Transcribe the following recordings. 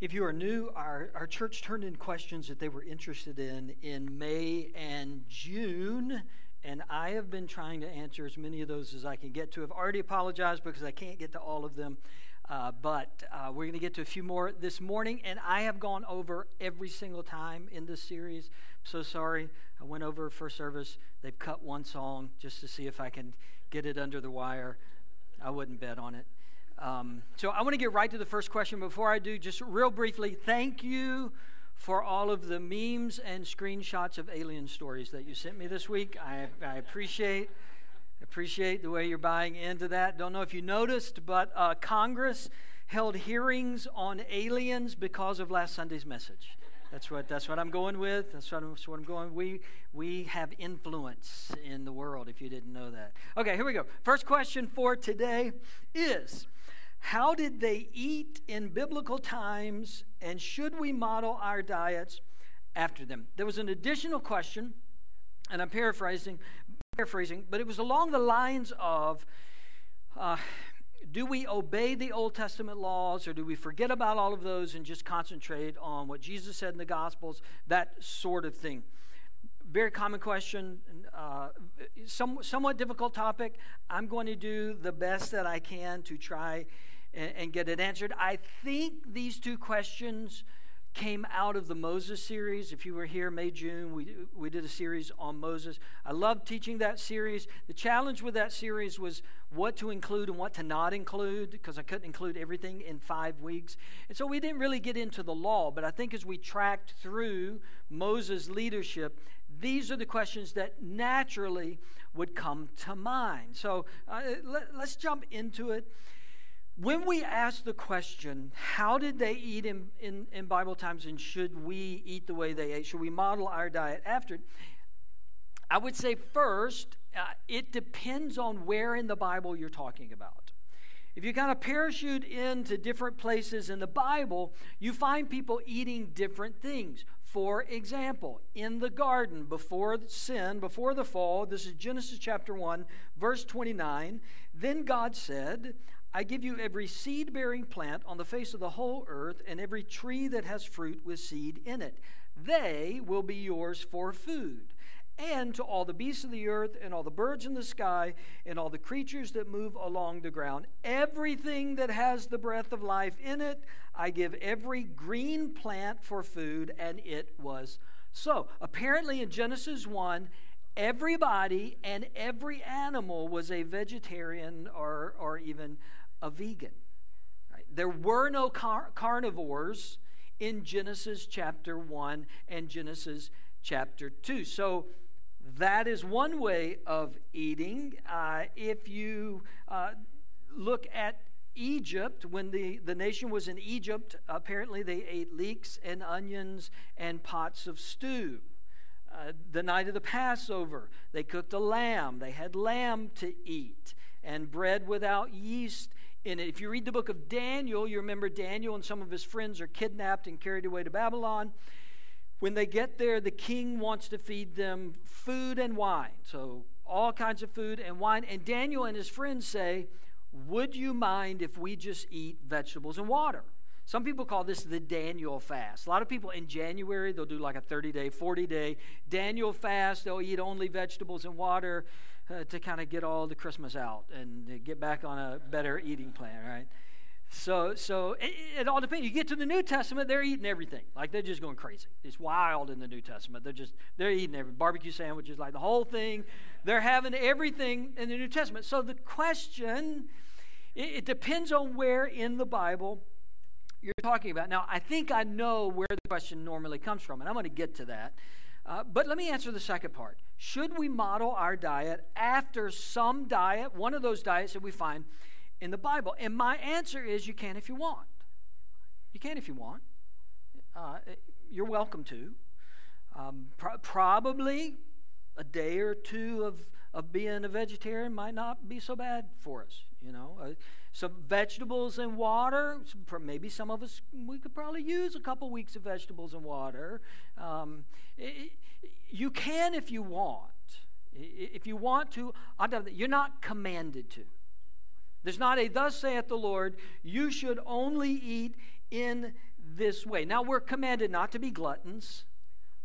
If you are new, our, our church turned in questions that they were interested in in May and June, and I have been trying to answer as many of those as I can get to. I've already apologized because I can't get to all of them, uh, but uh, we're going to get to a few more this morning, and I have gone over every single time in this series. I'm so sorry. I went over first service. They've cut one song just to see if I can get it under the wire. I wouldn't bet on it. Um, so I want to get right to the first question. Before I do, just real briefly, thank you for all of the memes and screenshots of alien stories that you sent me this week. I, I appreciate appreciate the way you're buying into that. Don't know if you noticed, but uh, Congress held hearings on aliens because of last Sunday's message. That's what that's what I'm going with. That's what I'm, that's what I'm going. We we have influence in the world. If you didn't know that. Okay, here we go. First question for today is how did they eat in biblical times, and should we model our diets after them? There was an additional question, and I'm paraphrasing, paraphrasing, but it was along the lines of. Uh, do we obey the Old Testament laws or do we forget about all of those and just concentrate on what Jesus said in the Gospels? That sort of thing. Very common question, uh, some, somewhat difficult topic. I'm going to do the best that I can to try and, and get it answered. I think these two questions came out of the Moses series. If you were here May, June, we, we did a series on Moses. I loved teaching that series. The challenge with that series was what to include and what to not include because I couldn't include everything in five weeks. And so we didn't really get into the law, but I think as we tracked through Moses' leadership, these are the questions that naturally would come to mind. So uh, let, let's jump into it when we ask the question, how did they eat in, in, in, Bible times and should we eat the way they ate? Should we model our diet after it? I would say first, uh, it depends on where in the Bible you're talking about. If you kind of parachute into different places in the Bible, you find people eating different things. For example, in the garden before sin, before the fall, this is Genesis chapter 1, verse 29. Then God said, I give you every seed bearing plant on the face of the whole earth, and every tree that has fruit with seed in it. They will be yours for food. And to all the beasts of the earth, and all the birds in the sky, and all the creatures that move along the ground, everything that has the breath of life in it, I give every green plant for food. And it was so. Apparently, in Genesis 1, everybody and every animal was a vegetarian or, or even a vegan. There were no car- carnivores in Genesis chapter 1 and Genesis chapter 2. So that is one way of eating. Uh, if you uh, look at Egypt, when the, the nation was in Egypt, apparently they ate leeks and onions and pots of stew. Uh, the night of the Passover, they cooked a lamb. They had lamb to eat and bread without yeast in it. If you read the book of Daniel, you remember Daniel and some of his friends are kidnapped and carried away to Babylon. When they get there, the king wants to feed them food and wine. So, all kinds of food and wine. And Daniel and his friends say, Would you mind if we just eat vegetables and water? Some people call this the Daniel fast. A lot of people in January, they'll do like a 30 day, 40 day Daniel fast. They'll eat only vegetables and water uh, to kind of get all the Christmas out and get back on a better eating plan, right? So, so it, it, all depends. You get to the New Testament, they're eating everything. Like they're just going crazy. It's wild in the New Testament. They're just they're eating every barbecue sandwiches, like the whole thing. They're having everything in the New Testament. So the question, it, it depends on where in the Bible you're talking about. Now, I think I know where the question normally comes from, and I'm going to get to that. Uh, but let me answer the second part. Should we model our diet after some diet, one of those diets that we find in the Bible? And my answer is you can if you want. You can if you want. Uh, you're welcome to. Um, pro- probably a day or two of, of being a vegetarian might not be so bad for us, you know. Uh, some vegetables and water. Maybe some of us, we could probably use a couple weeks of vegetables and water. Um, it, you can if you want. If you want to, you're not commanded to. There's not a thus saith the Lord, you should only eat in this way. Now, we're commanded not to be gluttons,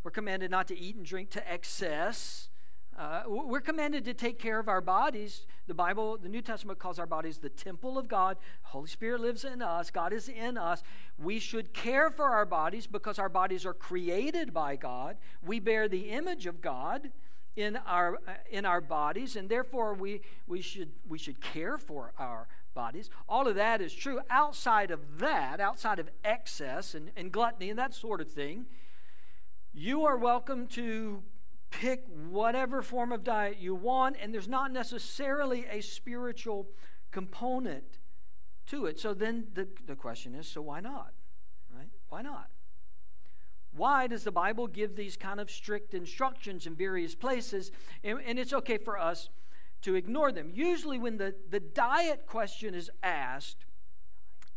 we're commanded not to eat and drink to excess. Uh, we're commanded to take care of our bodies. The Bible, the New Testament calls our bodies the temple of God. Holy Spirit lives in us. God is in us. We should care for our bodies because our bodies are created by God. We bear the image of God in our uh, in our bodies, and therefore we we should we should care for our bodies. All of that is true. Outside of that, outside of excess and, and gluttony and that sort of thing, you are welcome to pick whatever form of diet you want, and there's not necessarily a spiritual component to it. So then the, the question is so why not? Right? Why not? Why does the Bible give these kind of strict instructions in various places? And, and it's okay for us to ignore them. Usually, when the, the diet question is asked,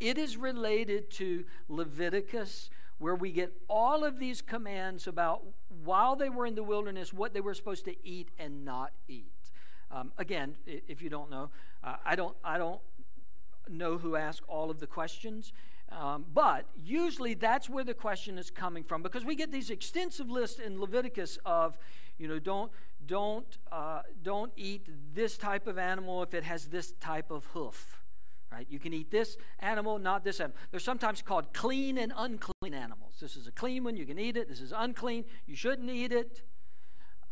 it is related to Leviticus where we get all of these commands about while they were in the wilderness, what they were supposed to eat and not eat. Um, again, if you don't know, uh, I don't, I don't know who asked all of the questions, um, but usually that's where the question is coming from because we get these extensive lists in Leviticus of, you know, don't, don't, uh, don't eat this type of animal if it has this type of hoof right? You can eat this animal, not this animal. They're sometimes called clean and unclean animals. This is a clean one, you can eat it. This is unclean, you shouldn't eat it.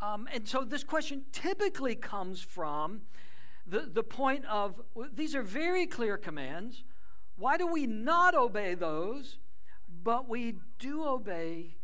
Um, and so this question typically comes from the, the point of these are very clear commands. Why do we not obey those, but we do obey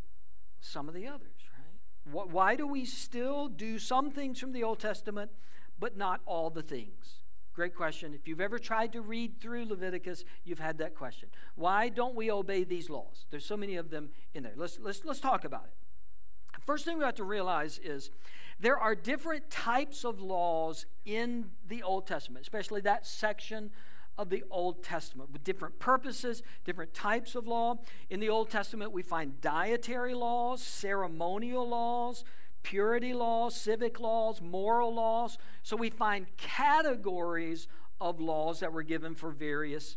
some of the others, right? Why do we still do some things from the Old Testament, but not all the things? Great question. If you've ever tried to read through Leviticus, you've had that question. Why don't we obey these laws? There's so many of them in there. Let's, let's, let's talk about it. First thing we have to realize is there are different types of laws in the Old Testament, especially that section of the Old Testament with different purposes, different types of law. In the Old Testament, we find dietary laws, ceremonial laws, purity laws, civic laws, moral laws. So we find categories of laws that were given for various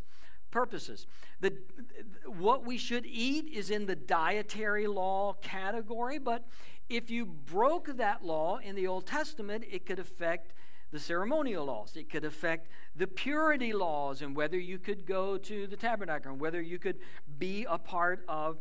purposes. The, what we should eat is in the dietary law category, but if you broke that law in the Old Testament, it could affect the ceremonial laws. It could affect the purity laws and whether you could go to the tabernacle and whether you could be a part of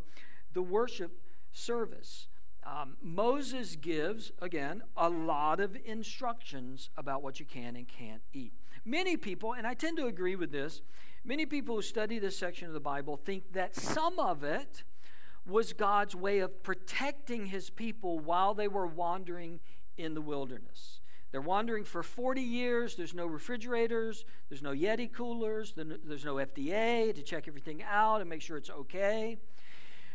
the worship service. Um, Moses gives, again, a lot of instructions about what you can and can't eat. Many people, and I tend to agree with this, many people who study this section of the Bible think that some of it was God's way of protecting his people while they were wandering in the wilderness. They're wandering for 40 years. There's no refrigerators, there's no Yeti coolers, there's no FDA to check everything out and make sure it's okay.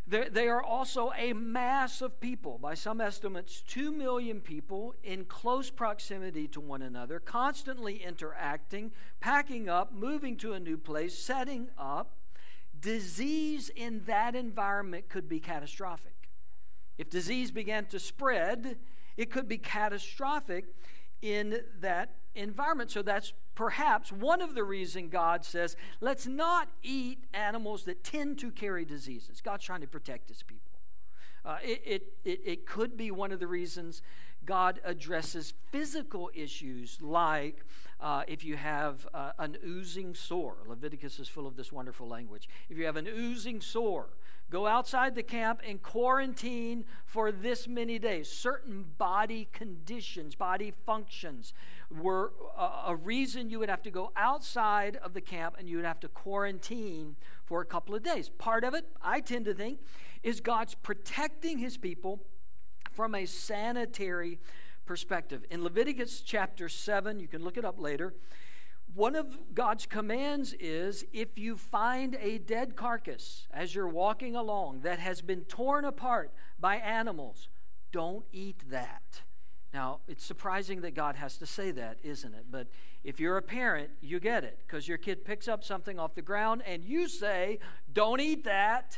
They are also a mass of people, by some estimates, 2 million people in close proximity to one another, constantly interacting, packing up, moving to a new place, setting up. Disease in that environment could be catastrophic. If disease began to spread, it could be catastrophic in that environment. So that's perhaps one of the reasons God says, let's not eat animals that tend to carry diseases. God's trying to protect his people. Uh, it, it, it, it could be one of the reasons God addresses physical issues like uh, if you have uh, an oozing sore. Leviticus is full of this wonderful language. If you have an oozing sore, go outside the camp and quarantine for this many days. Certain body conditions, body functions were a, a, reason you would have to go outside of the camp and you would have to quarantine for a couple of days. Part of it, I tend to think, is God's protecting his people from a sanitary perspective. In Leviticus chapter 7, you can look it up later. One of God's commands is if you find a dead carcass as you're walking along that has been torn apart by animals, don't eat that. Now, it's surprising that God has to say that, isn't it? But if you're a parent, you get it because your kid picks up something off the ground and you say, Don't eat that.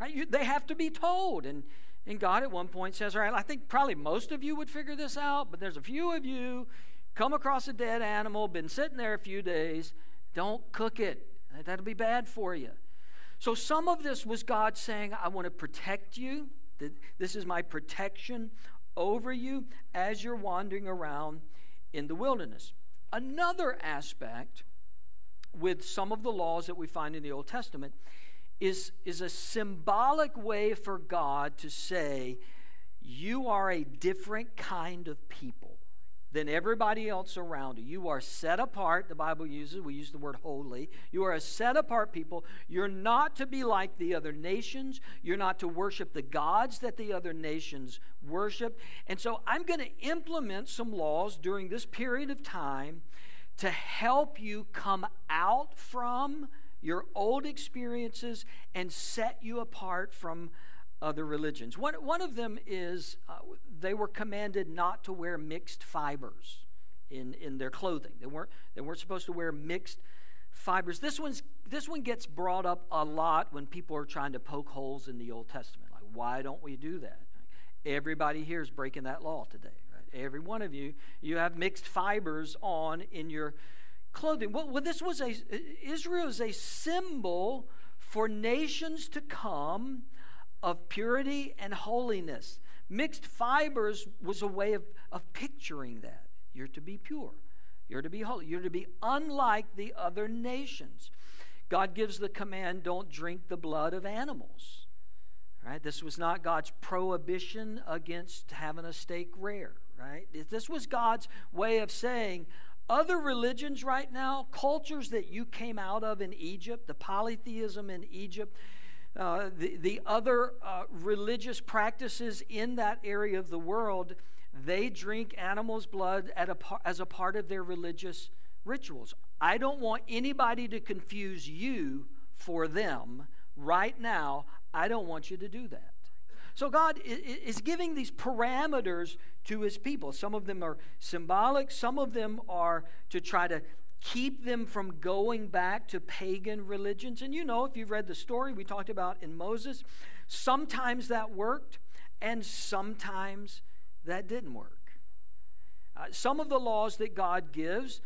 Right? You, they have to be told. And, and God at one point says, All right, I think probably most of you would figure this out, but there's a few of you come across a dead animal, been sitting there a few days, don't cook it. That'll be bad for you. So some of this was God saying, I want to protect you. This is my protection over you as you're wandering around in the wilderness. Another aspect with some of the laws that we find in the Old Testament is, is a symbolic way for God to say, You are a different kind of people than everybody else around you. You are set apart, the Bible uses, we use the word holy. You are a set apart people. You're not to be like the other nations. You're not to worship the gods that the other nations worship. And so I'm going to implement some laws during this period of time to help you come out from your old experiences and set you apart from other religions. One, one of them is uh, they were commanded not to wear mixed fibers in, in their clothing. They weren't, they weren't supposed to wear mixed fibers. This, one's, this one gets brought up a lot when people are trying to poke holes in the Old Testament. Like, why don't we do that? Everybody here is breaking that law today, right? Every one of you, you have mixed fibers on in your clothing. Well, well this was a, Israel is a symbol for nations to come of purity and holiness. Mixed fibers was a way of, of picturing that. You're to be pure, you're to be holy, you're to be unlike the other nations. God gives the command don't drink the blood of animals. Right? This was not God's prohibition against having a steak rare, right? This was God's way of saying other religions right now, cultures that you came out of in Egypt, the polytheism in Egypt, uh, the, the other uh, religious practices in that area of the world, they drink animals' blood a, as a part of their religious rituals. I don't want anybody to confuse you for them right now. I don't want you to do that. So God is giving these parameters to his people. Some of them are symbolic, some of them are to try to keep them from going back to pagan religions. And you know, if you've read the story we talked about in Moses, sometimes that worked and sometimes that didn't work. Uh, some of the laws that God gives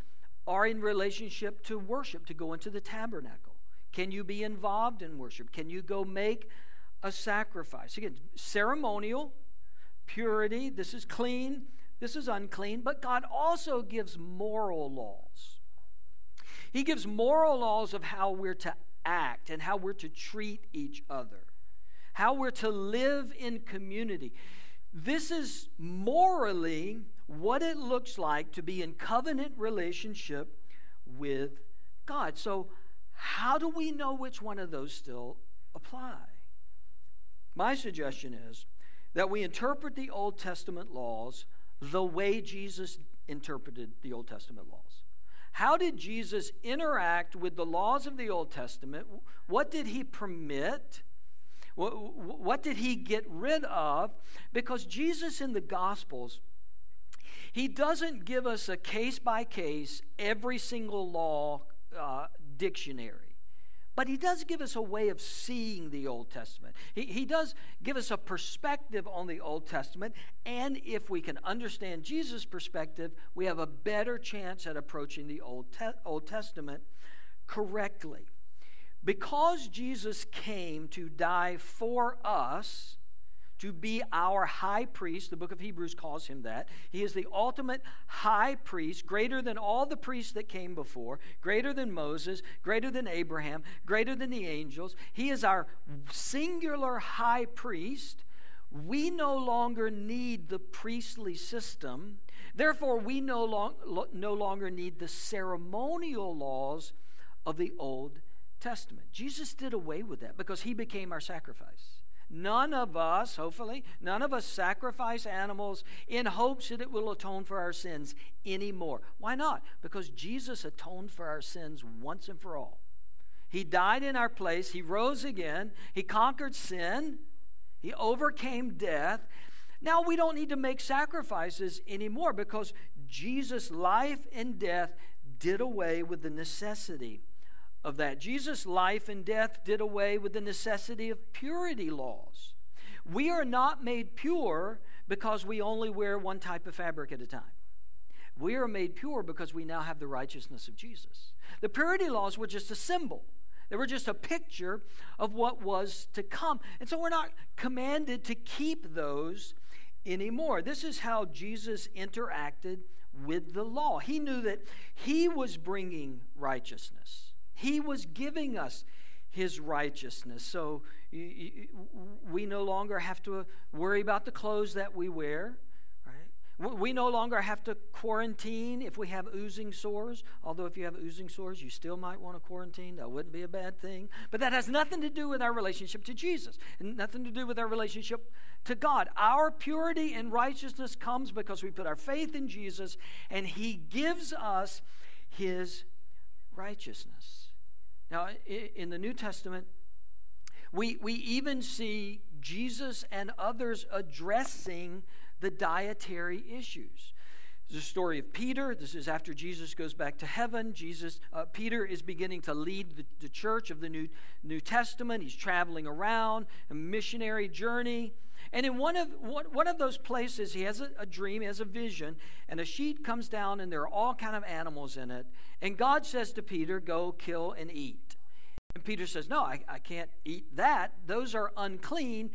are in relationship to worship, to go into the tabernacle. Can you be involved in worship? Can you go make a sacrifice? Again, ceremonial, purity, this is clean, this is unclean, but God also gives moral laws. He gives moral laws of how we're to act and how we're to treat each other, how we're to live in community. This is morally what it looks like to be in covenant relationship with God. So, how do we know which one of those still apply? My suggestion is that we interpret the Old Testament laws the way Jesus interpreted the Old Testament laws. How did Jesus interact with the laws of the Old Testament? What did he permit? What, did he get rid of? Because Jesus in the Gospels, he doesn't give us a case by case, every single law uh, dictionary. But he does give us a way of seeing the Old Testament. He, he does give us a perspective on the Old Testament. And if we can understand Jesus' perspective, we have a better chance at approaching the Old, Te- Old Testament correctly. Because Jesus came to die for us, to be our high priest. The book of Hebrews calls him that. He is the ultimate high priest, greater than all the priests that came before, greater than Moses, greater than Abraham, greater than the angels. He is our singular high priest. We no longer need the priestly system. Therefore, we no, long, no longer need the ceremonial laws of the Old Testament. Jesus did away with that because he became our sacrifice. None of us, hopefully, none of us sacrifice animals in hopes that it will atone for our sins anymore. Why not? Because Jesus atoned for our sins once and for all. He died in our place, He rose again, He conquered sin, He overcame death. Now we don't need to make sacrifices anymore because Jesus' life and death did away with the necessity of that. Jesus' life and death did away with the necessity of purity laws. We are not made pure because we only wear one type of fabric at a time. We are made pure because we now have the righteousness of Jesus. The purity laws were just a symbol. They were just a picture of what was to come. And so we're not commanded to keep those anymore. This is how Jesus interacted with the law. He knew that he was bringing righteousness, he was giving us his righteousness. So we no longer have to worry about the clothes that we wear. We no longer have to quarantine if we have oozing sores. Although, if you have oozing sores, you still might want to quarantine. That wouldn't be a bad thing. But that has nothing to do with our relationship to Jesus and nothing to do with our relationship to God. Our purity and righteousness comes because we put our faith in Jesus and He gives us His righteousness. Now, in the New Testament, we, we even see Jesus and others addressing the dietary issues. This is the story of Peter. This is after Jesus goes back to heaven. Jesus, uh, Peter is beginning to lead the, the church of the New, New Testament. He's traveling around, a missionary journey. And in one of, one, of those places, he has a, a dream, he has a vision, and a sheet comes down, and there are all kind of animals in it. And God says to Peter, Go kill and eat. And Peter says, No, I, I can't eat that. Those are unclean.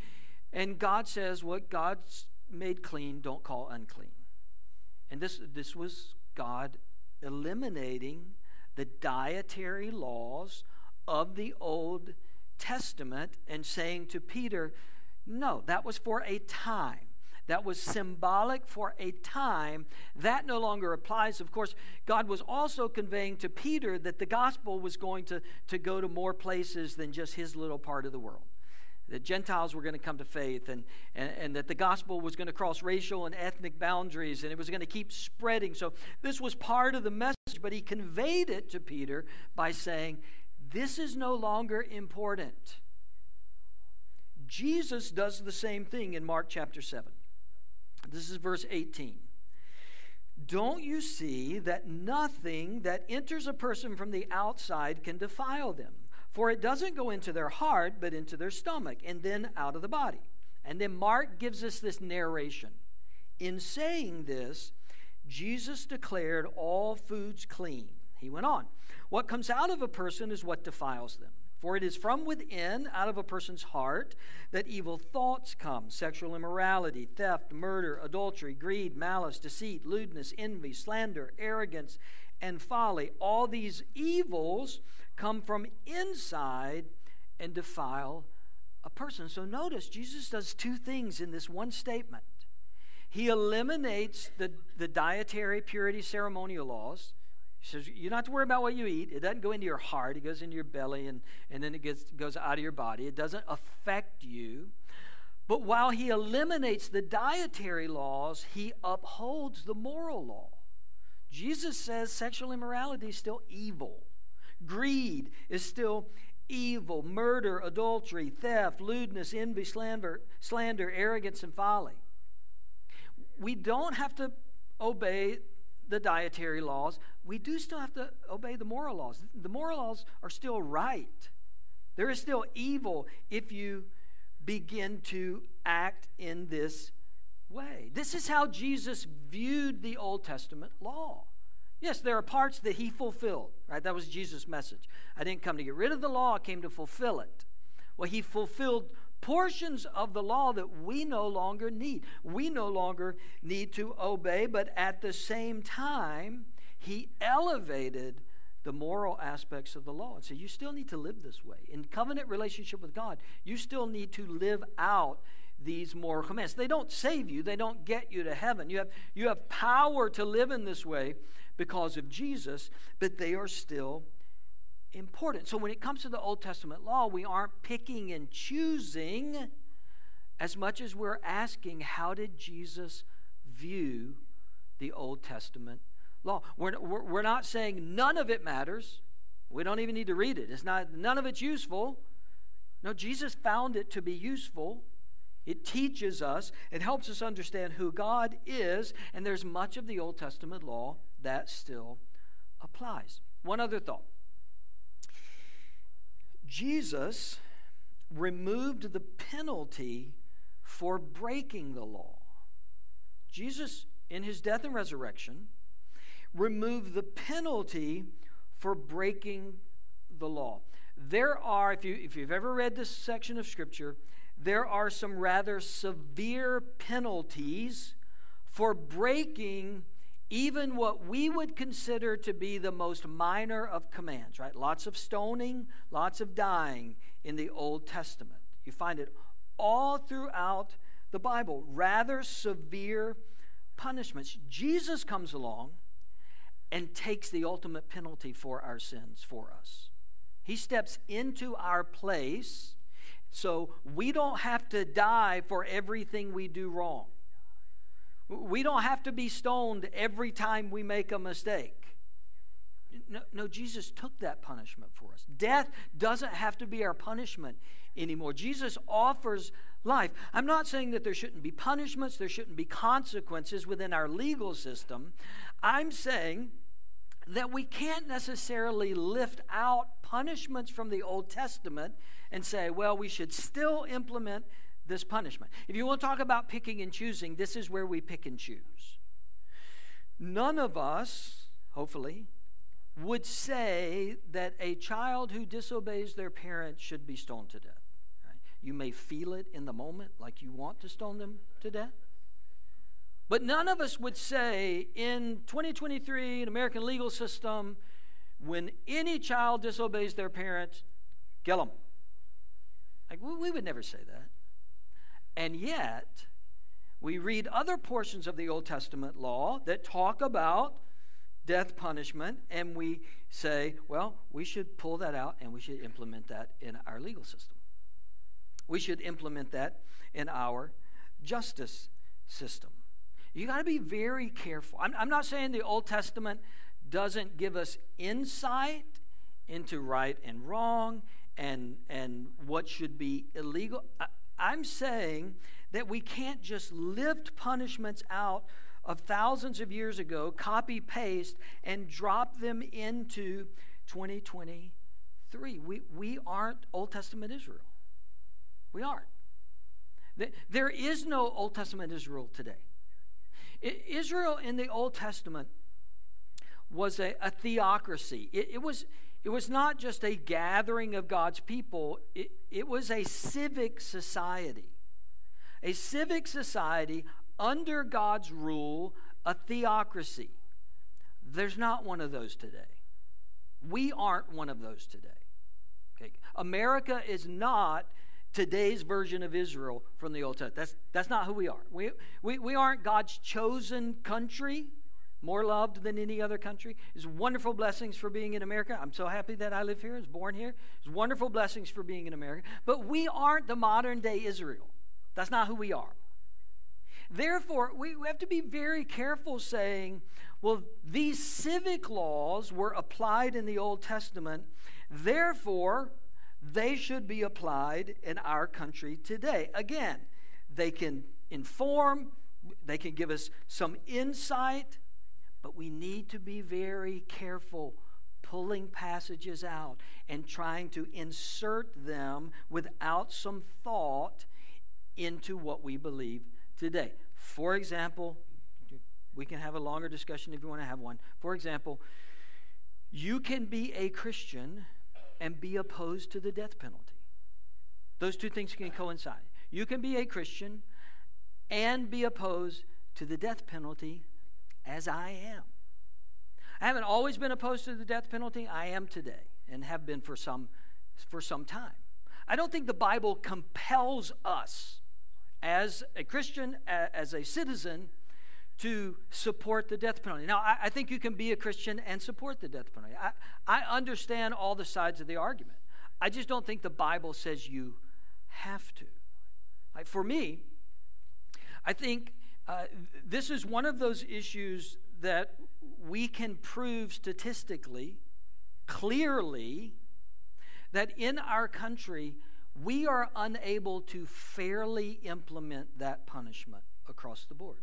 And God says, What God's made clean, don't call unclean. And this, this was God eliminating the dietary laws of the Old Testament and saying to Peter, no, that was for a time. That was symbolic for a time. That no longer applies. Of course, God was also conveying to Peter that the gospel was going to, to go to more places than just his little part of the world that Gentiles were going to come to faith and, and, and, that the gospel was going to cross racial and ethnic boundaries and it was going to keep spreading. So, this was part of the message, but he conveyed it to Peter by saying, This is no longer important. Jesus does the same thing in Mark chapter 7. This is verse 18. Don't you see that nothing that enters a person from the outside can defile them? For it doesn't go into their heart, but into their stomach, and then out of the body. And then Mark gives us this narration. In saying this, Jesus declared all foods clean. He went on, What comes out of a person is what defiles them. For it is from within, out of a person's heart, that evil thoughts come sexual immorality, theft, murder, adultery, greed, malice, deceit, lewdness, envy, slander, arrogance, and folly. All these evils come from inside and defile a person. So notice, Jesus does two things in this one statement. He eliminates the, the dietary purity ceremonial laws. He says, You don't have to worry about what you eat. It doesn't go into your heart, it goes into your belly, and, and then it gets, goes out of your body. It doesn't affect you. But while he eliminates the dietary laws, he upholds the moral law. Jesus says sexual immorality is still evil. Greed is still evil. Murder, adultery, theft, lewdness, envy, slander, slander, arrogance, and folly. We don't have to obey the dietary laws. We do still have to obey the moral laws. The moral laws are still right. There is still evil if you begin to act in this way. This is how Jesus viewed the Old Testament law. Yes, there are parts that he fulfilled, right? That was Jesus' message. I didn't come to get rid of the law, I came to fulfill it. Well, he fulfilled portions of the law that we no longer need. We no longer need to obey, but at the same time, he elevated the moral aspects of the law and said, You still need to live this way. In covenant relationship with God, you still need to live out these moral commands. They don't save you, they don't get you to heaven. You have, you have power to live in this way, because of Jesus, but they are still important. So when it comes to the Old Testament law, we aren't picking and choosing as much as we're asking, how did Jesus view the Old Testament law? We're, we're, not saying none of it matters. We don't even need to read it. It's not none of it's useful. No, Jesus found it to be useful. It teaches us, it helps us understand who God is, and there's much of the Old Testament law that still applies. One other thought Jesus removed the penalty for breaking the law. Jesus, in his death and resurrection, removed the penalty for breaking the law. there are, if, you, if you've ever read this section of Scripture, there are some rather severe penalties for breaking even what we would consider to be the most minor of commands, right? Lots of stoning, lots of dying in the Old Testament. You find it all throughout the Bible, rather severe punishments. Jesus comes along and takes the ultimate penalty for our sins for us. He steps into our place so we don't have to die for everything we do wrong. We don't have to be stoned every time we make a mistake. No, no, Jesus took that punishment for us. Death doesn't have to be our punishment anymore. Jesus offers life. I'm not saying that there shouldn't be punishments, there shouldn't be consequences within our legal system. I'm saying that we can't necessarily lift out punishments from the Old Testament and say, well, we should still implement this punishment. If you want to talk about picking and choosing, this is where we pick and choose. None of us, hopefully, would say that a child who disobeys their parents should be stoned to death. Right? You may feel it in the moment like you want to stone them to death. But none of us would say in 2023, an American legal system, when any child disobeys their parents, kill them. Like, we would never say that. And yet, we read other portions of the Old Testament law that talk about death punishment, and we say, well, we should pull that out and we should implement that in our legal system. We should implement that in our justice system. You got to be very careful. I'm, I'm not saying the Old Testament doesn't give us insight into right and wrong and, and what should be illegal. I, I'm saying that we can't just lift punishments out of thousands of years ago, copy paste, and drop them into 2023. We, we aren't Old Testament Israel. We aren't. There is no Old Testament Israel today. Israel in the Old Testament was a, a theocracy. It, it, was, it was not just a gathering of God's people, it, it was a civic society. A civic society under God's rule, a theocracy. There's not one of those today. We aren't one of those today. Okay? America is not today's version of Israel from the Old Testament. That's, that's not who we are. We, we, we aren't God's chosen country, more loved than any other country. There's wonderful blessings for being in America. I'm so happy that I live here, was born here. There's wonderful blessings for being in America. But we aren't the modern day Israel. That's not who we are. Therefore, we have to be very careful saying, well, these civic laws were applied in the Old Testament. Therefore, they should be applied in our country today. Again, they can inform, they can give us some insight, but we need to be very careful pulling passages out and trying to insert them without some thought into what we believe today. For example, we can have a longer discussion if you want to have one. For example, you can be a Christian and be opposed to the death penalty. Those two things can coincide. You can be a Christian and be opposed to the death penalty as I am. I haven't always been opposed to the death penalty. I am today and have been for some for some time. I don't think the Bible compels us as a Christian, as a citizen, to support the death penalty. Now, I, I, think you can be a Christian and support the death penalty. I, I understand all the sides of the argument. I just don't think the Bible says you have to. Like for me, I think uh, this is one of those issues that we can prove statistically, clearly, that in our country, we are unable to fairly implement that punishment across the board.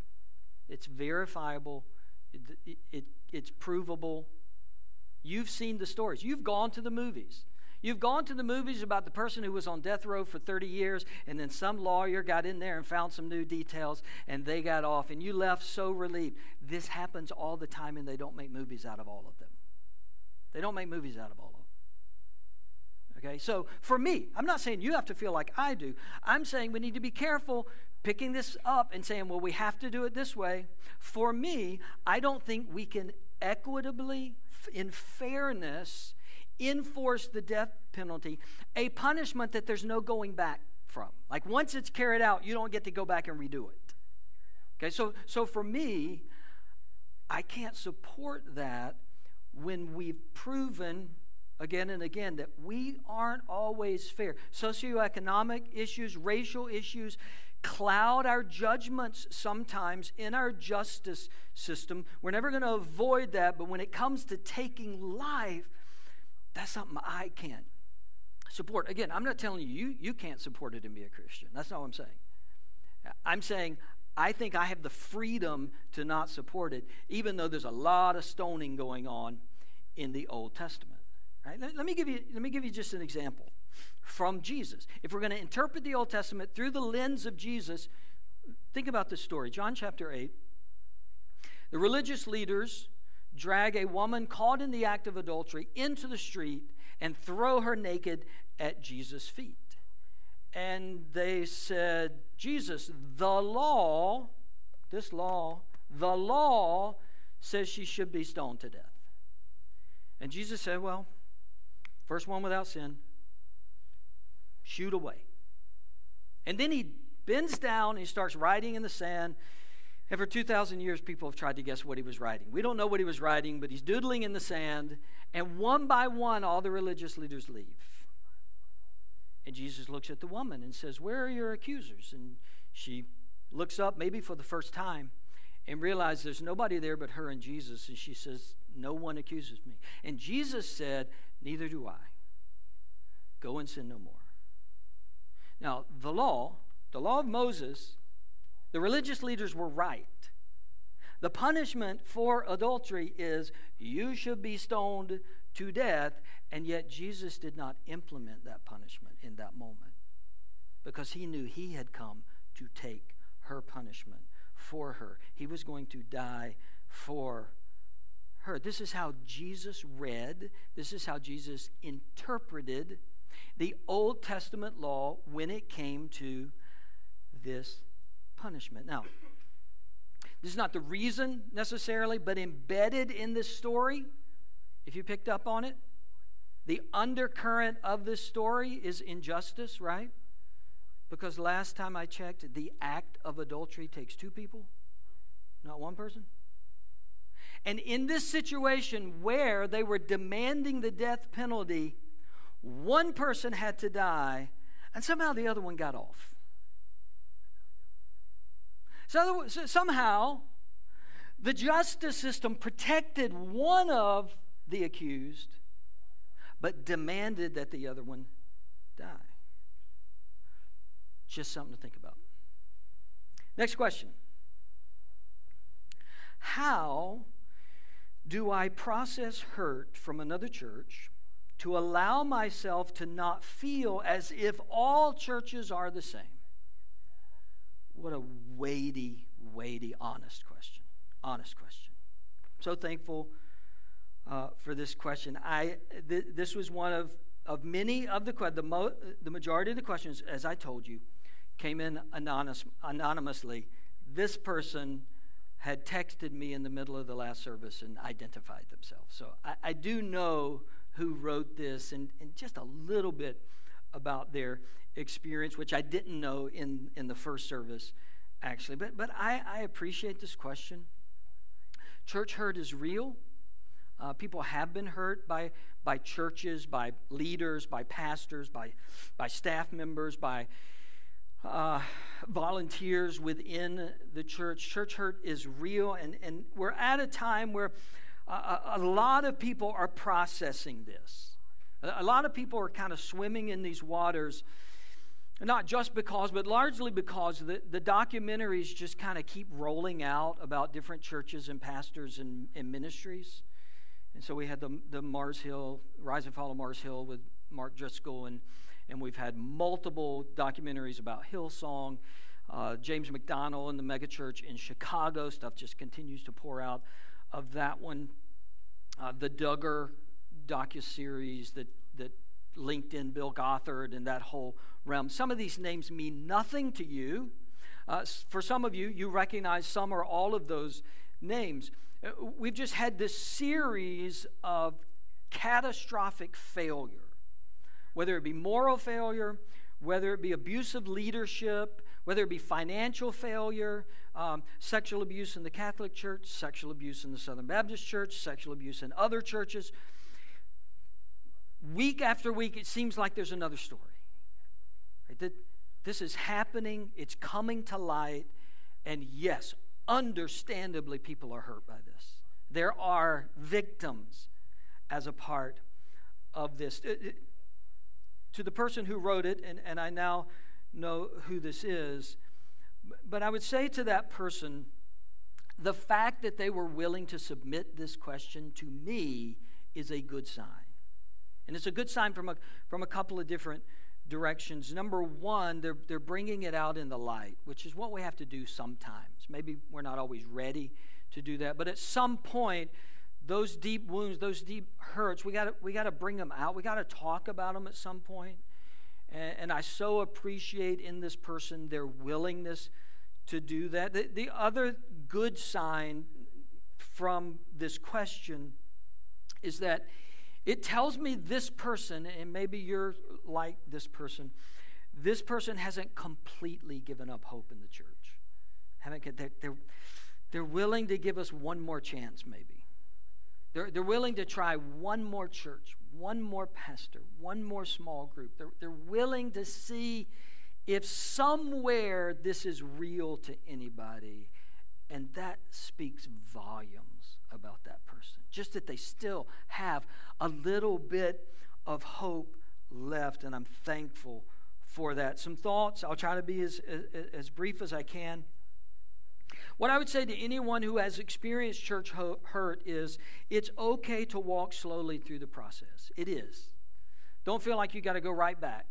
It's verifiable, it, it, it, it's provable. You've seen the stories, you've gone to the movies. You've gone to the movies about the person who was on death row for 30 years, and then some lawyer got in there and found some new details, and they got off, and you left so relieved. This happens all the time, and they don't make movies out of all of them. They don't make movies out of all of them. Okay, so for me, I'm not saying you have to feel like I do. I'm saying we need to be careful picking this up and saying, well, we have to do it this way. For me, I don't think we can equitably, in fairness, enforce the death penalty, a punishment that there's no going back from. Like once it's carried out, you don't get to go back and redo it. Okay, so so for me, I can't support that when we've proven again and again that we aren't always fair. Socioeconomic issues, racial issues cloud our judgments sometimes in our justice system. We're never going to avoid that, but when it comes to taking life, that's something I can't support. Again, I'm not telling you, you you can't support it and be a Christian. That's not what I'm saying. I'm saying I think I have the freedom to not support it, even though there's a lot of stoning going on in the Old Testament. Right? Let, let me give you let me give you just an example from Jesus. If we're going to interpret the Old Testament through the lens of Jesus, think about this story. John chapter 8. The religious leaders drag a woman caught in the act of adultery into the street and throw her naked at Jesus' feet. And they said, Jesus, the law, this law, the law says she should be stoned to death. And Jesus said, Well, first one without sin, shoot away. And then he bends down and he starts writing in the sand. And for 2,000 years, people have tried to guess what he was writing. We don't know what he was writing, but he's doodling in the sand. And one by one, all the religious leaders leave. And Jesus looks at the woman and says, Where are your accusers? And she looks up, maybe for the first time, and realizes there's nobody there but her and Jesus. And she says, No one accuses me. And Jesus said, Neither do I. Go and sin no more. Now, the law, the law of Moses, the religious leaders were right. The punishment for adultery is you should be stoned to death, and yet Jesus did not implement that punishment in that moment because he knew he had come to take her punishment for her. He was going to die for her. This is how Jesus read, this is how Jesus interpreted the Old Testament law when it came to this punishment. Now, this is not the reason necessarily, but embedded in this story, if you picked up on it, the undercurrent of this story is injustice, right? Because last time I checked, the act of adultery takes two people, not one person. And in this situation where they were demanding the death penalty, one person had to die, and somehow the other one got off. So, so somehow, the justice system protected one of the accused, but demanded that the other one die. Just something to think about. Next question How do I process hurt from another church to allow myself to not feel as if all churches are the same? What a weighty, weighty, honest question. Honest question. I'm so thankful uh, for this question. I th- this was one of of many of the the, mo- the majority of the questions, as I told you, came in anonymous, anonymously. This person had texted me in the middle of the last service and identified themselves. So I, I do know who wrote this and, and just a little bit about their experience, which I didn't know in, in the first service, actually. But, but I, I appreciate this question. Church hurt is real. Uh, people have been hurt by, by churches, by leaders, by pastors, by, by staff members, by uh, volunteers within the church. Church hurt is real, and, and we're at a time where a, a lot of people are processing this. A lot of people are kind of swimming in these waters, not just because, but largely because the, the documentaries just kind of keep rolling out about different churches and pastors and, and ministries. And so we had the, the Mars Hill, Rise and Fall of Mars Hill with Mark Driscoll, and, and we've had multiple documentaries about Hillsong. Uh, James MacDonald and the megachurch in Chicago, stuff just continues to pour out of that one. Uh, the Duggar docu-series that, that linked in, Bill Gothard, and that whole realm. Some of these names mean nothing to you. Uh, for some of you, you recognize some or all of those names. Uh, we've just had this series of catastrophic failure, whether it be moral failure, whether it be abusive leadership, whether it be financial failure, um, sexual abuse in the Catholic Church, sexual abuse in the Southern Baptist Church, sexual abuse in other churches. Week after week, it seems like there's another story. Right? This is happening, it's coming to light, and yes, understandably, people are hurt by this. There are victims as a part of this. Uh, uh, to the person who wrote it, and, and I now know who this is, but I would say to that person, the fact that they were willing to submit this question to me is a good sign. And it's a good sign from a, from a couple of different directions. Number one, they're, they're bringing it out in the light, which is what we have to do sometimes. Maybe we're not always ready to do that, but at some point, those deep wounds, those deep hurts, we got we got to bring them out. We got to talk about them at some point. And, and, I so appreciate in this person their willingness to do that. The, the other good sign from this question is that it tells me this person, and maybe you're like this person, this person hasn't completely given up hope in the church. Haven't they're, they're, willing to give us one more chance, maybe. They're, they're willing to try one more church, one more pastor, one more small group. They're, they're willing to see if somewhere this is real to anybody. And that speaks volumes about that person. Just that they still have a little bit of hope left, and I'm thankful for that. Some thoughts. I'll try to be as, as, as brief as I can. What I would say to anyone who has experienced church hurt is it's okay to walk slowly through the process. It is. Don't feel like you got to go right back.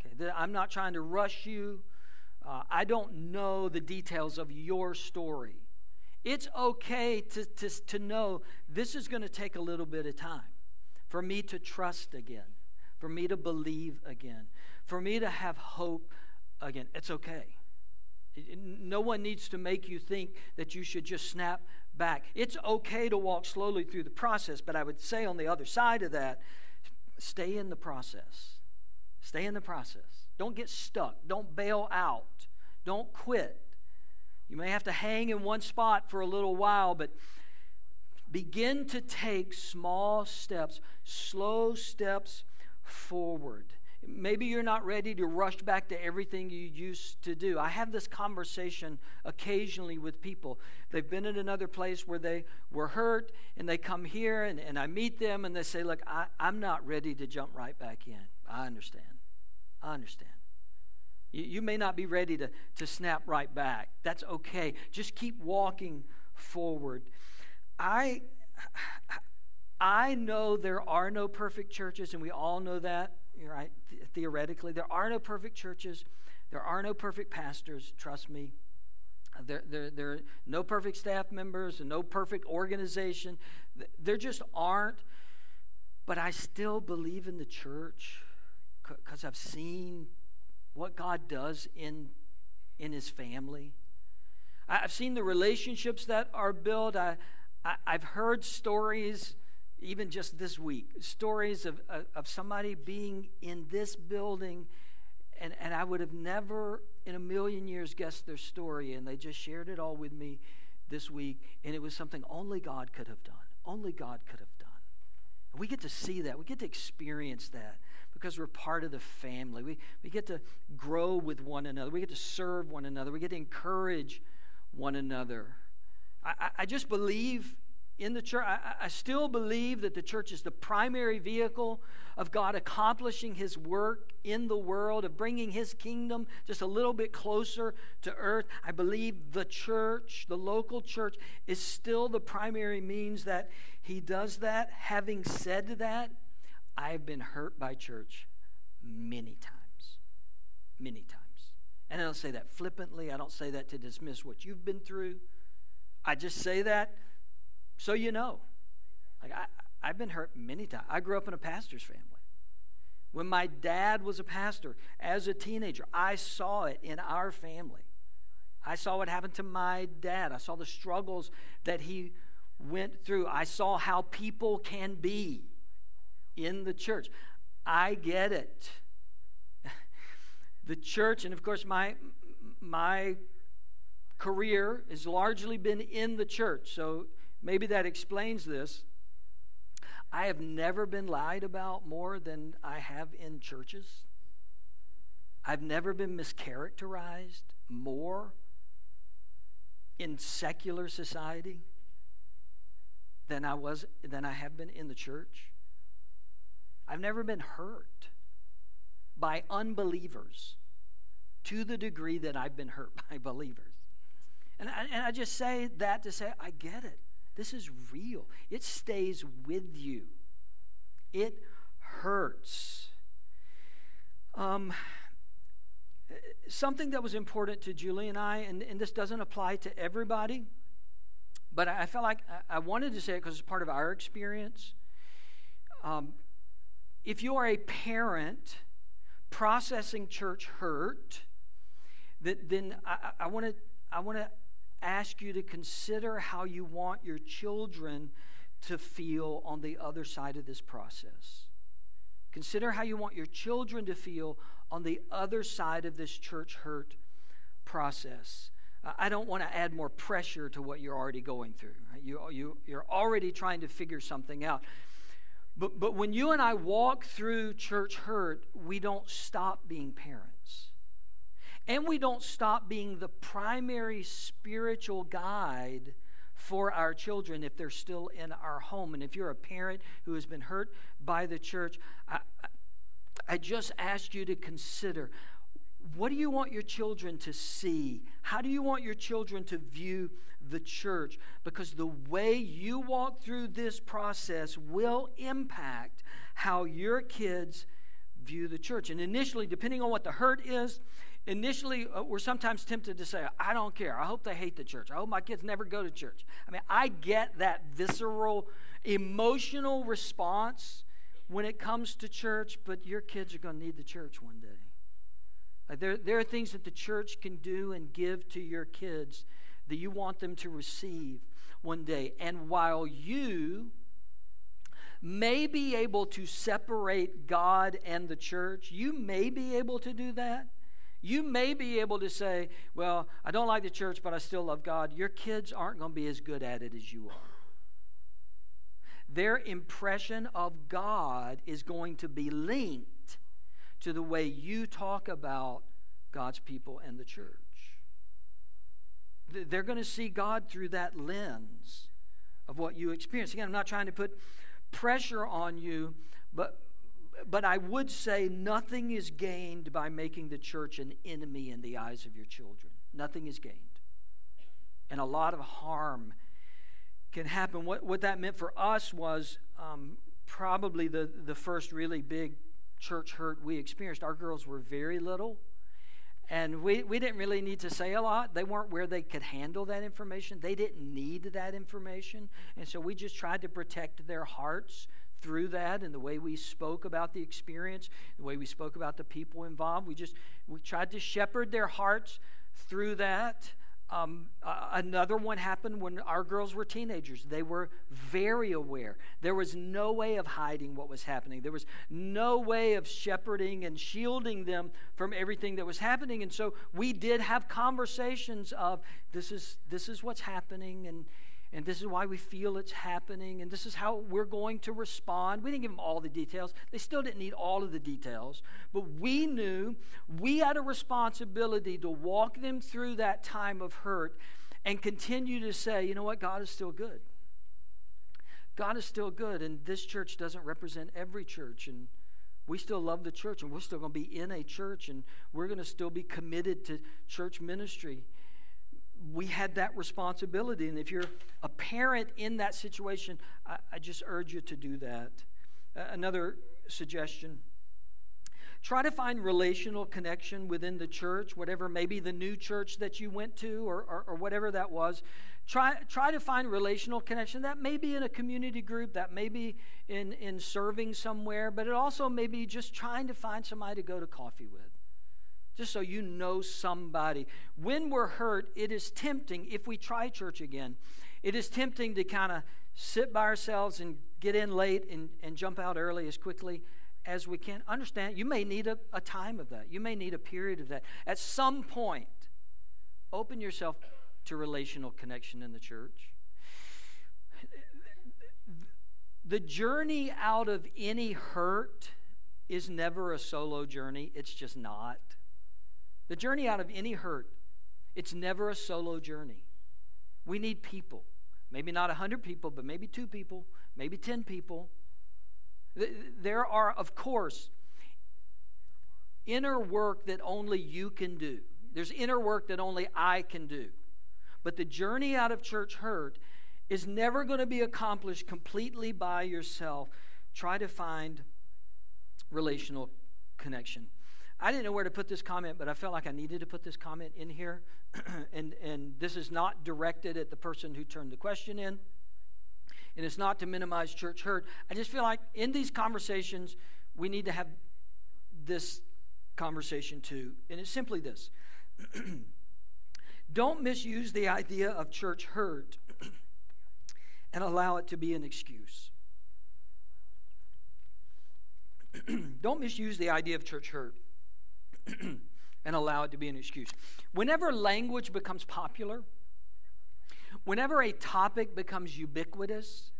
Okay, I'm not trying to rush you. Uh, I don't know the details of your story. It's okay to, to, to know this is going to take a little bit of time for me to trust again, for me to believe again, for me to have hope again. It's okay. No one needs to make you think that you should just snap back. It's okay to walk slowly through the process, but I would say on the other side of that, stay in the process. Stay in the process. Don't get stuck. Don't bail out. Don't quit. You may have to hang in one spot for a little while, but begin to take small steps, slow steps forward. Maybe you're not ready to rush back to everything you used to do. I have this conversation occasionally with people. They've been in another place where they were hurt, and they come here, and, and I meet them, and they say, Look, I, I'm not ready to jump right back in. I understand. I understand. You, you may not be ready to, to snap right back. That's okay. Just keep walking forward. I. I know there are no perfect churches, and we all know that right? Theoretically, there are no perfect churches, there are no perfect pastors, trust me. There, there, there are no perfect staff members and no perfect organization. There just aren't. But I still believe in the church because I've seen what God does in, in his family. I've seen the relationships that are built. I, I, have heard stories even just this week, stories of, of, of somebody being in this building, and, and I would have never in a million years guessed their story, and they just shared it all with me this week, and it was something only God could have done. Only God could have done. And we get to see that. We get to experience that because we're part of the family. We, we get to grow with one another. We get to serve one another. We get to encourage one another. I, I just believe in the church. I, I, still believe that the church is the primary vehicle of God accomplishing His work in the world, of bringing His kingdom just a little bit closer to earth. I believe the church, the local church, is still the primary means that He does that. Having said that, I've been hurt by church many times. Many times. And I don't say that flippantly, I don't say that to dismiss what you've been through. I just say that so you know. Like I, I've been hurt many times. I grew up in a pastor's family. When my dad was a pastor, as a teenager, I saw it in our family. I saw what happened to my dad. I saw the struggles that he went through. I saw how people can be in the church. I get it. The church, and of course, my my career has largely been in the church, so maybe that explains this. I have never been lied about more than I have in churches. I've never been mischaracterized more in secular society than I was than I have been in the church. I've never been hurt by unbelievers to the degree that I've been hurt by believers. And I, and I just say that to say, I get it. This is real. It stays with you. It hurts. Um, something that was important to Julie and I, and, and this doesn't apply to everybody, but I felt like I wanted to say it because it's part of our experience. Um, if you are a parent processing church hurt, that, then I want to I want to ask you to consider how you want your children to feel on the other side of this process. Consider how you want your children to feel on the other side of this church hurt process. I don't want to add more pressure to what you're already going through. You, you, you're already trying to figure something out. But, but when you and I walk through church hurt, we don't stop being parents. And we don't stop being the primary spiritual guide for our children if they're still in our home. And if you're a parent who has been hurt by the church, I, I just ask you to consider what do you want your children to see? How do you want your children to view the church? Because the way you walk through this process will impact how your kids view the church. And initially, depending on what the hurt is, initially uh, we're sometimes tempted to say, I don't care. I hope they hate the church. I hope my kids never go to church. I mean, I get that visceral, emotional response when it comes to church, but your kids are going to need the church one day. Like there, there are things that the church can do and give to your kids that you want them to receive one day. And while you may be able to separate God and the church, you may be able to do that. You may be able to say, Well, I don't like the church, but I still love God. Your kids aren't going to be as good at it as you are. Their impression of God is going to be linked to the way you talk about God's people and the church. They're going to see God through that lens of what you experience. Again, I'm not trying to put pressure on you, but but I would say nothing is gained by making the church an enemy in the eyes of your children. Nothing is gained. And a lot of harm can happen. What, what that meant for us was um, probably the, the first really big church hurt we experienced. Our girls were very little, and we, we didn't really need to say a lot. They weren't where they could handle that information, they didn't need that information. And so we just tried to protect their hearts through that and the way we spoke about the experience, the way we spoke about the people involved. We just we tried to shepherd their hearts through that. Um, another one happened when our girls were teenagers. They were very aware. There was no way of hiding what was happening. There was no way of shepherding and shielding them from everything that was happening. And so we did have conversations of this is this is what's happening and and this is why we feel it's happening, and this is how we're going to respond. We didn't give them all the details. They still didn't need all of the details, but we knew we had a responsibility to walk them through that time of hurt and continue to say, you know what, God is still good. God is still good, and this church doesn't represent every church, and we still love the church, and we're still going to be in a church, and we're going to still be committed to church ministry we had that responsibility. And if you're a parent in that situation, I, I just urge you to do that. Uh, another suggestion Try to find relational connection within the church, whatever maybe the new church that you went to or, or, or, whatever that was. Try, try to find relational connection. That may be in a community group, that may be in, in serving somewhere, but it also may be just trying to find somebody to go to coffee with. Just so you know somebody. When we're hurt, it is tempting, if we try church again, it is tempting to kind of sit by ourselves and get in late and, and jump out early as quickly as we can. Understand, you may need a, a time of that. You may need a period of that. At some point, open yourself to relational connection in the church. The journey out of any hurt is never a solo journey, it's just not. The journey out of any hurt, it's never a solo journey. We need people. Maybe not 100 people, but maybe two people, maybe 10 people. There are, of course, inner work that only you can do. There's inner work that only I can do. But the journey out of church hurt is never going to be accomplished completely by yourself. Try to find relational connection. I didn't know where to put this comment, but I felt like I needed to put this comment in here. and, and this is not directed at the person who turned the question in and it's not to minimize church hurt. I just feel like in these conversations, we need to have this conversation too. And it's simply this don't misuse the idea of church hurt and allow it to be an excuse. don't misuse the idea of church hurt and allow it to be an excuse. Whenever language becomes popular, whenever a topic becomes ubiquitous,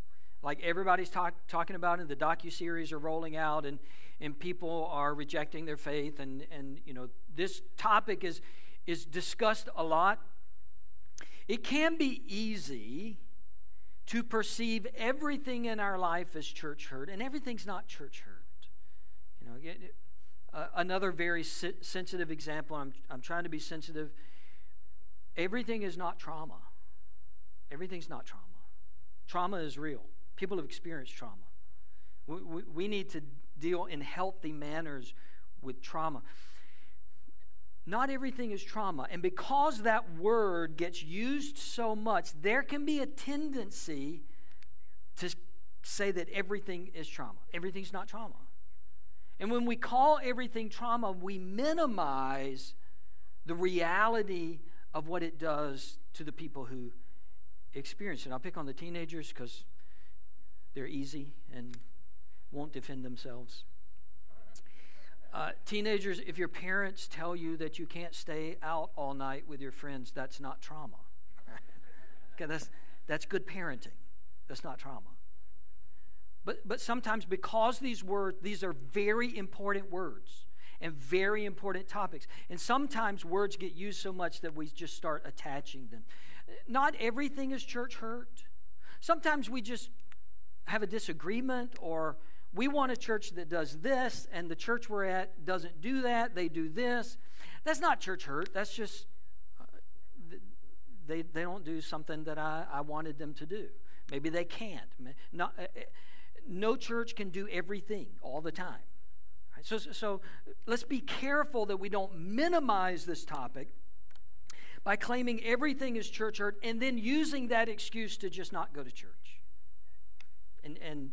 like everybody's talk, talking about it, the docu-series are rolling out and, and people are rejecting their faith and, and you know this topic is, is discussed a lot it can be easy to perceive everything in our life as church hurt and everything's not church hurt you know uh, another very si- sensitive example I'm, I'm trying to be sensitive everything is not trauma Everything's not trauma. Trauma is real. People have experienced trauma. We, we, we need to deal in healthy manners with trauma. Not everything is trauma. And because that word gets used so much, there can be a tendency to say that everything is trauma. Everything's not trauma. And when we call everything trauma, we minimize the reality of what it does to the people who experience it. I'll pick on the teenagers because they're easy and won't defend themselves. Uh, teenagers, if your parents tell you that you can't stay out all night with your friends, that's not trauma. okay, that's, that's good parenting. That's not trauma. But, but sometimes, because these words, these are very important words and very important topics, and sometimes words get used so much that we just start attaching them. Not everything is church hurt. Sometimes we just have a disagreement or we want a church that does this and the church we're at doesn't do that they do this. That's not church hurt. That's just uh, they, they don't do something that I, I wanted them to do. Maybe they can't. Not, uh, no church can do everything all the time so, so let's be careful that we don't minimize this topic by claiming everything is church hurt and then using that excuse to just not go to church. And, and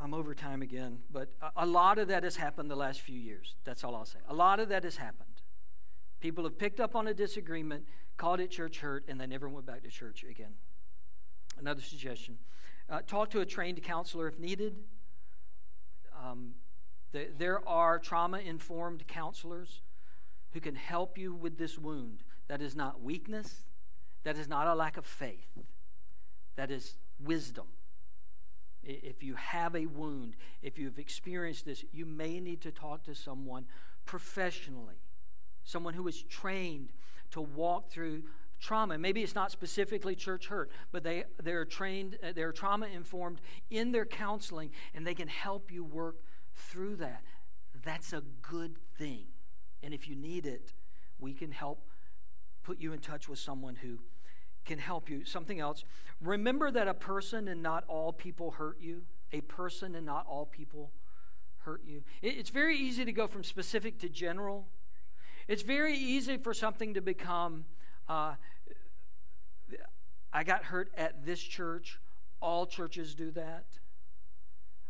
I'm over time again, but a, a lot of that has happened the last few years. That's all I'll say. A lot of that has happened. People have picked up on a disagreement, called it church hurt, and they never went back to church again. Another suggestion uh, talk to a trained counselor if needed. Um, the, there are trauma informed counselors who can help you with this wound. That is not weakness, that is not a lack of faith, that is wisdom. If you have a wound, if you've experienced this, you may need to talk to someone professionally, someone who is trained to walk through trauma. Maybe it's not specifically church hurt, but they, they're trained, uh, they're trauma informed in their counseling, and they can help you work through that. That's a good thing. And if you need it, we can help put you in touch with someone who can help you. Something else. Remember that a person and not all people hurt you. A person and not all people hurt you. It's very easy to go from specific to general. It's very easy for something to become, uh, I got hurt at this church. All churches do that.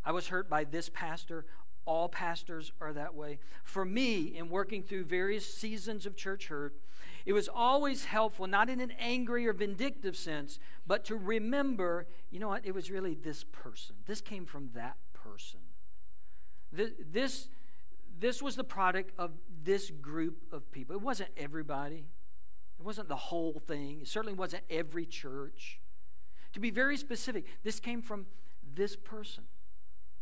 I was hurt by this pastor. All pastors are that way. For me, in working through various seasons of church hurt, it was always helpful, not in an angry or vindictive sense, but to remember you know what? It was really this person. This came from that person. This, this was the product of this group of people. It wasn't everybody, it wasn't the whole thing, it certainly wasn't every church. To be very specific, this came from this person.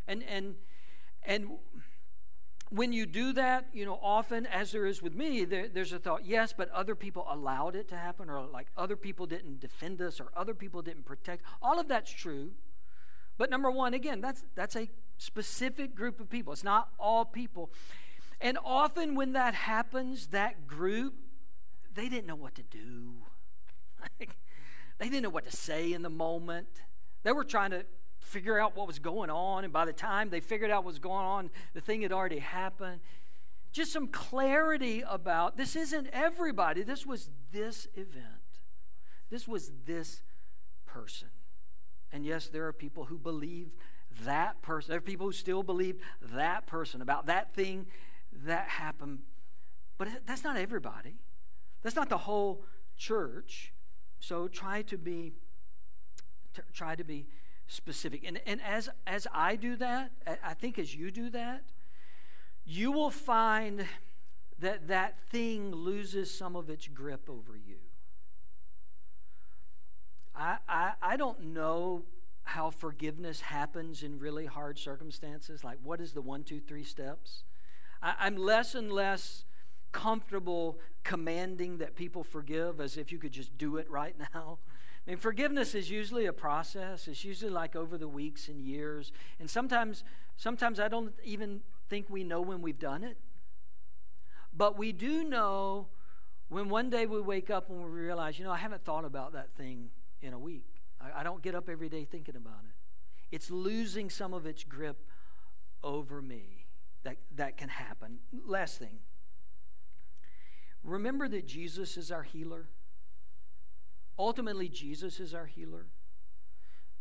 And, and, and when you do that, you know, often, as there is with me, there, there's a thought, yes, but other people allowed it to happen, or like other people didn't defend us, or other people didn't protect. All of that's true. But number one, again, that's, that's a specific group of people. It's not all people. And often when that happens, that group, they didn't know what to do. they didn't know what to say in the moment. They were trying to figure out what was going on. And by the time they figured out what was going on, the thing had already happened. Just some clarity about this isn't everybody. This was this event. This was this person. And yes, there are people who believe that person. There are people who still believe that person about that thing that happened. But that's not everybody. That's not the whole church. So try to be try to be specific. And, and as, as I do that, I think as you do that, you will find that that thing loses some of its grip over you. I, I, I don't know how forgiveness happens in really hard circumstances. Like, what is the one, two, three steps? I, I'm less and less comfortable commanding that people forgive as if you could just do it right now. I mean, forgiveness is usually a process. It's usually like over the weeks and years. And sometimes, sometimes I don't even think we know when we've done it. But we do know when one day we wake up and we realize, you know, I haven't thought about that thing in a week. I, I don't get up every day thinking about it. It's losing some of its grip over me. That, that can happen. Last thing. Remember that Jesus is our healer. Ultimately, Jesus is our healer.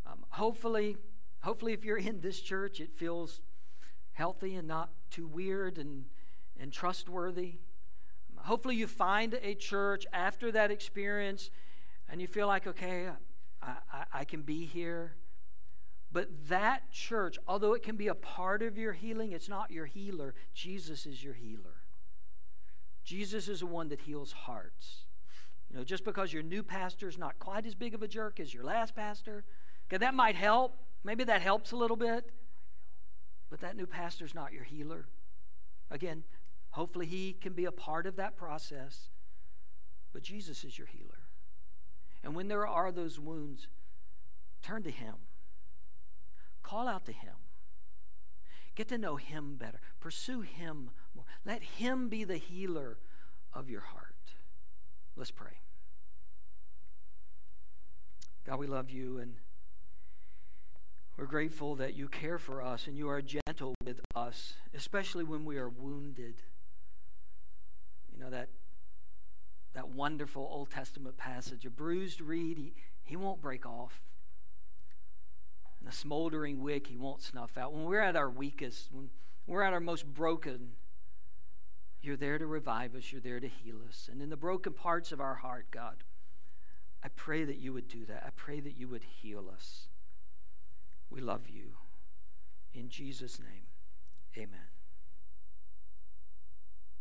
Um, hopefully, hopefully, if you're in this church, it feels healthy and not too weird and, and trustworthy. Hopefully, you find a church after that experience and you feel like, okay, I, I, I can be here. But that church, although it can be a part of your healing, it's not your healer. Jesus is your healer. Jesus is the one that heals hearts. You know, just because your new pastor is not quite as big of a jerk as your last pastor, okay, that might help. Maybe that helps a little bit. But that new pastor is not your healer. Again, hopefully he can be a part of that process. But Jesus is your healer. And when there are those wounds, turn to him. Call out to him. Get to know him better. Pursue him. Let him be the healer of your heart. Let's pray. God, we love you and we're grateful that you care for us and you are gentle with us, especially when we are wounded. You know, that, that wonderful Old Testament passage a bruised reed, he, he won't break off. And a smoldering wick, he won't snuff out. When we're at our weakest, when we're at our most broken, you're there to revive us, you're there to heal us. And in the broken parts of our heart, God, I pray that you would do that. I pray that you would heal us. We love you. In Jesus' name, amen.